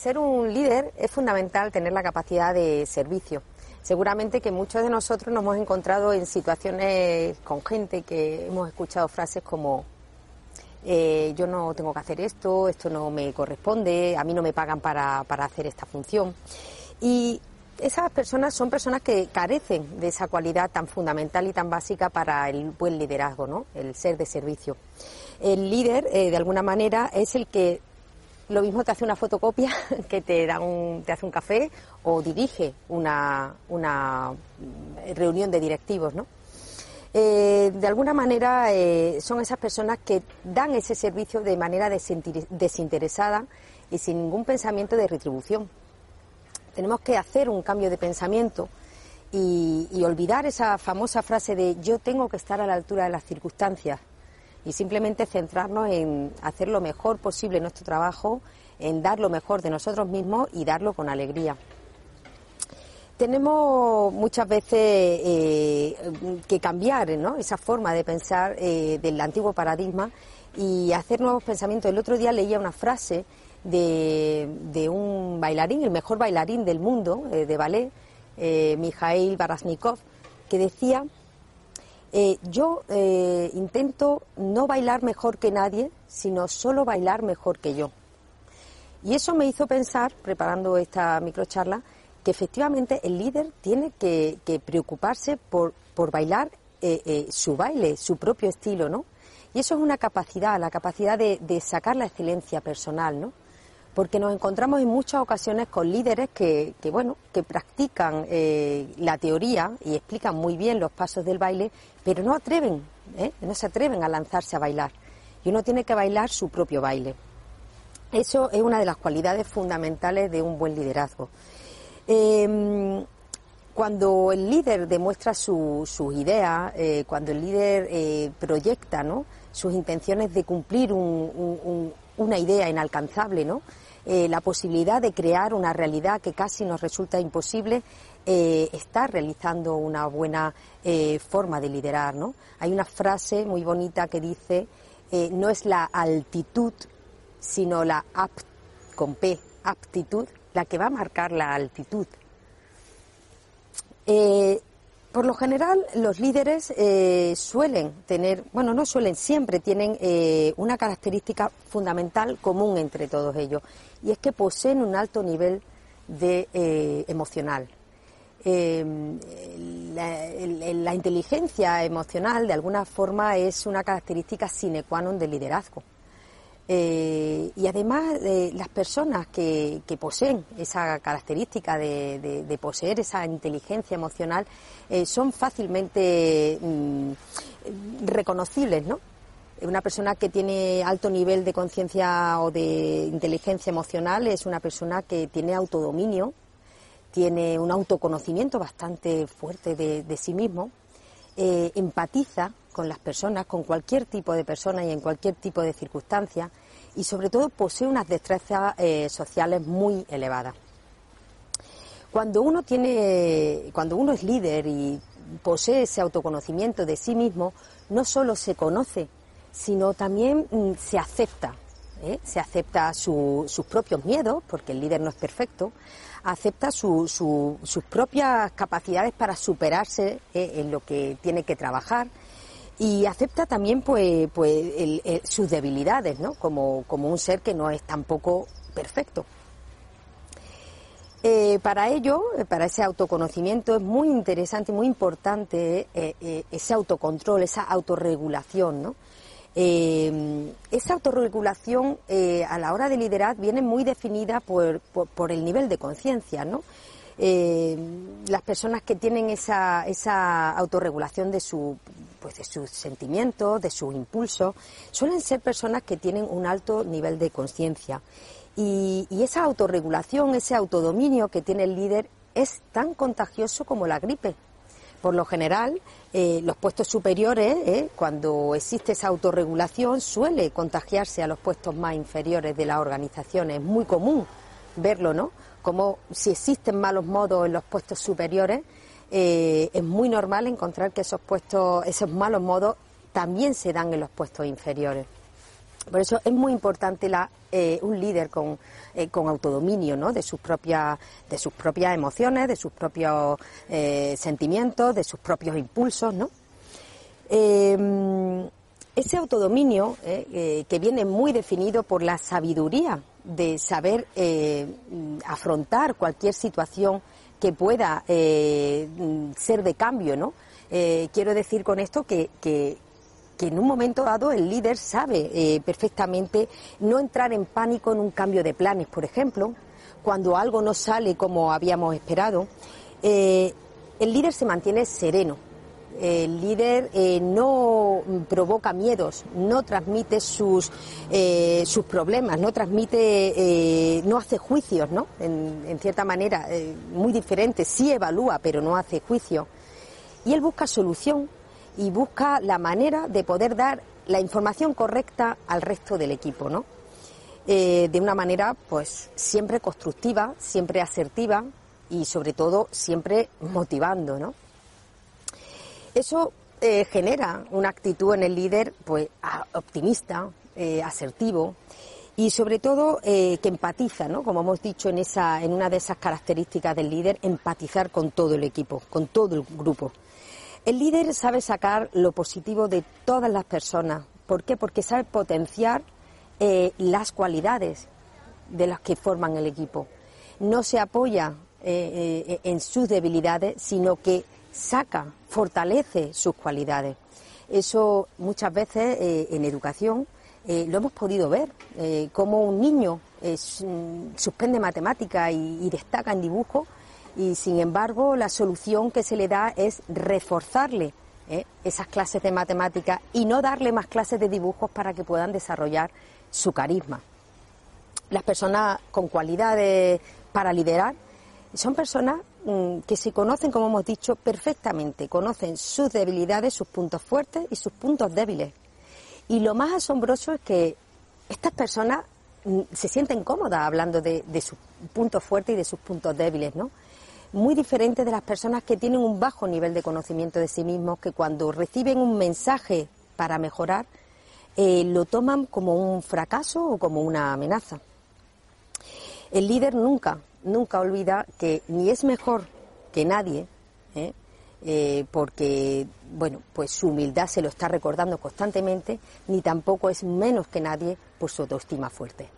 ser un líder es fundamental tener la capacidad de servicio. Seguramente que muchos de nosotros nos hemos encontrado en situaciones con gente que hemos escuchado frases como eh, yo no tengo que hacer esto, esto no me corresponde, a mí no me pagan para, para hacer esta función. Y esas personas son personas que carecen de esa cualidad tan fundamental y tan básica para el buen liderazgo, ¿no? El ser de servicio. El líder, eh, de alguna manera, es el que lo mismo te hace una fotocopia que te da un, te hace un café o dirige una, una reunión de directivos, ¿no? Eh, de alguna manera eh, son esas personas que dan ese servicio de manera desinteresada y sin ningún pensamiento de retribución. Tenemos que hacer un cambio de pensamiento y olvidar esa famosa frase de yo tengo que estar a la altura de las circunstancias y simplemente centrarnos en hacer lo mejor posible nuestro trabajo, en dar lo mejor de nosotros mismos y darlo con alegría. Tenemos muchas veces eh, que cambiar esa forma de pensar eh, del antiguo paradigma y hacer nuevos pensamientos. El otro día leía una frase de, un bailarín, el mejor bailarín del mundo eh, de ballet, Mijail Barasnikov, que decía eh, yo eh, intento no bailar mejor que nadie, sino solo bailar mejor que yo. Y eso me hizo pensar, preparando esta microcharla, que efectivamente el líder tiene que, preocuparse por, bailar eh, su baile, su propio estilo, ¿no? Y eso es una capacidad, la capacidad de sacar la excelencia personal, ¿no? Porque nos encontramos en muchas ocasiones con líderes que, bueno, que practican eh, la teoría y explican muy bien los pasos del baile, pero no atreven, ¿eh? no se atreven a lanzarse a bailar. Y uno tiene que bailar su propio baile. Eso es una de las cualidades fundamentales de un buen liderazgo. Em, cuando el líder demuestra sus ideas, eh, cuando el líder proyecta ¿no? sus intenciones de cumplir una idea inalcanzable, ¿no? Eh, la posibilidad de crear una realidad que casi nos resulta imposible, eh, está realizando una buena eh, forma de liderar. ¿no? Hay una frase muy bonita que dice, no es la altitud, sino la con P, aptitud, la que va a marcar la altitud. Por lo general, los líderes eh, suelen tener, bueno, no suelen, siempre tienen eh, una característica fundamental común entre todos ellos, y es que poseen un alto nivel de eh, emocional. La, inteligencia emocional, de alguna forma, es una característica sine qua non del liderazgo. Eh, y además las personas que, poseen esa característica de, poseer esa inteligencia emocional eh, son fácilmente mm, reconocibles, ¿no? Una persona que tiene alto nivel de conciencia o de inteligencia emocional es una persona que tiene autodominio, tiene un autoconocimiento bastante fuerte de, sí mismo, eh, empatiza con las personas, con cualquier tipo de persona y en cualquier tipo de circunstancia y sobre todo posee unas destrezas eh, sociales muy elevadas. Cuando uno tiene, cuando uno es líder y posee ese autoconocimiento de sí mismo, no solo se conoce, sino también mm, se acepta. ¿eh? Se acepta sus propios miedos, porque el líder no es perfecto, acepta sus propias capacidades para superarse ¿eh? en lo que tiene que trabajar y acepta también pues, pues sus debilidades, ¿no? Como, como un ser que no es tampoco perfecto. Eh, para ello, eh, para ese autoconocimiento, es muy interesante y muy importante eh, ese autocontrol, esa autorregulación, ¿no? esa autorregulación a la hora de liderar viene muy definida por, por el nivel de conciencia, ¿no? las personas que tienen esa, esa autorregulación de, su, pues de sus sentimientos, de sus impulsos, suelen ser personas que tienen un alto nivel de conciencia. Y, esa autorregulación, ese autodominio que tiene el líder es tan contagioso como la gripe. Por lo general, eh, los puestos superiores, eh, cuando existe esa autorregulación, suele contagiarse a los puestos más inferiores de la organización. Es muy común verlo, ¿no? como si existen malos modos en los puestos superiores, eh, es muy normal encontrar que esos puestos, esos malos modos también se dan en los puestos inferiores. Por eso es muy importante la, eh, un líder con, eh, con autodominio ¿no? de, sus propias, de sus propias emociones, de sus propios eh, sentimientos, de sus propios impulsos. ¿no? ese autodominio, que viene muy definido por la sabiduría de saber afrontar cualquier situación que pueda ser de cambio, ¿no? quiero decir con esto que, que, que en un momento dado el líder sabe eh, perfectamente no entrar en pánico en un cambio de planes, por ejemplo, cuando algo no sale como habíamos esperado. Eh, el líder se mantiene sereno. El líder eh, no provoca miedos, no transmite sus, sus problemas, no transmite, no hace juicios, ¿no? En, en cierta manera, muy diferente. Sí evalúa, pero no hace juicio. Y él busca solución y busca la manera de poder dar la información correcta al resto del equipo, ¿no? Eh, de una manera, pues, siempre constructiva, siempre asertiva y, sobre todo, siempre motivando, ¿no? Eso eh, genera una actitud en el líder, pues, optimista, eh, asertivo y, sobre todo, que empatiza, ¿no? Como hemos dicho en esa, en una de esas características del líder, empatizar con todo el equipo, con todo el grupo. El líder sabe sacar lo positivo de todas las personas. ¿Por qué? Porque sabe potenciar eh, las cualidades de las que forman el equipo. No se apoya eh, eh, en sus debilidades, sino que saca, fortalece sus cualidades. Eso muchas veces en educación lo hemos podido ver, como un niño suspende matemática y, destaca en dibujo y sin embargo la solución que se le da es reforzarle ¿eh? esas clases de matemáticas y no darle más clases de dibujos para que puedan desarrollar su carisma. Las personas con cualidades para liderar son personas mm, que se conocen, como hemos dicho, perfectamente, conocen sus debilidades, sus puntos fuertes y sus puntos débiles. Y lo más asombroso es que estas personas mm, se sienten cómodas hablando de, de sus puntos fuertes y de sus puntos débiles, ¿no? muy diferente de las personas que tienen un bajo nivel de conocimiento de sí mismos, que cuando reciben un mensaje para mejorar, eh, lo toman como un fracaso o como una amenaza. El líder nunca, nunca olvida que ni es mejor que nadie, ¿eh? Eh, porque, bueno, pues su humildad se lo está recordando constantemente, ni tampoco es menos que nadie por su autoestima fuerte.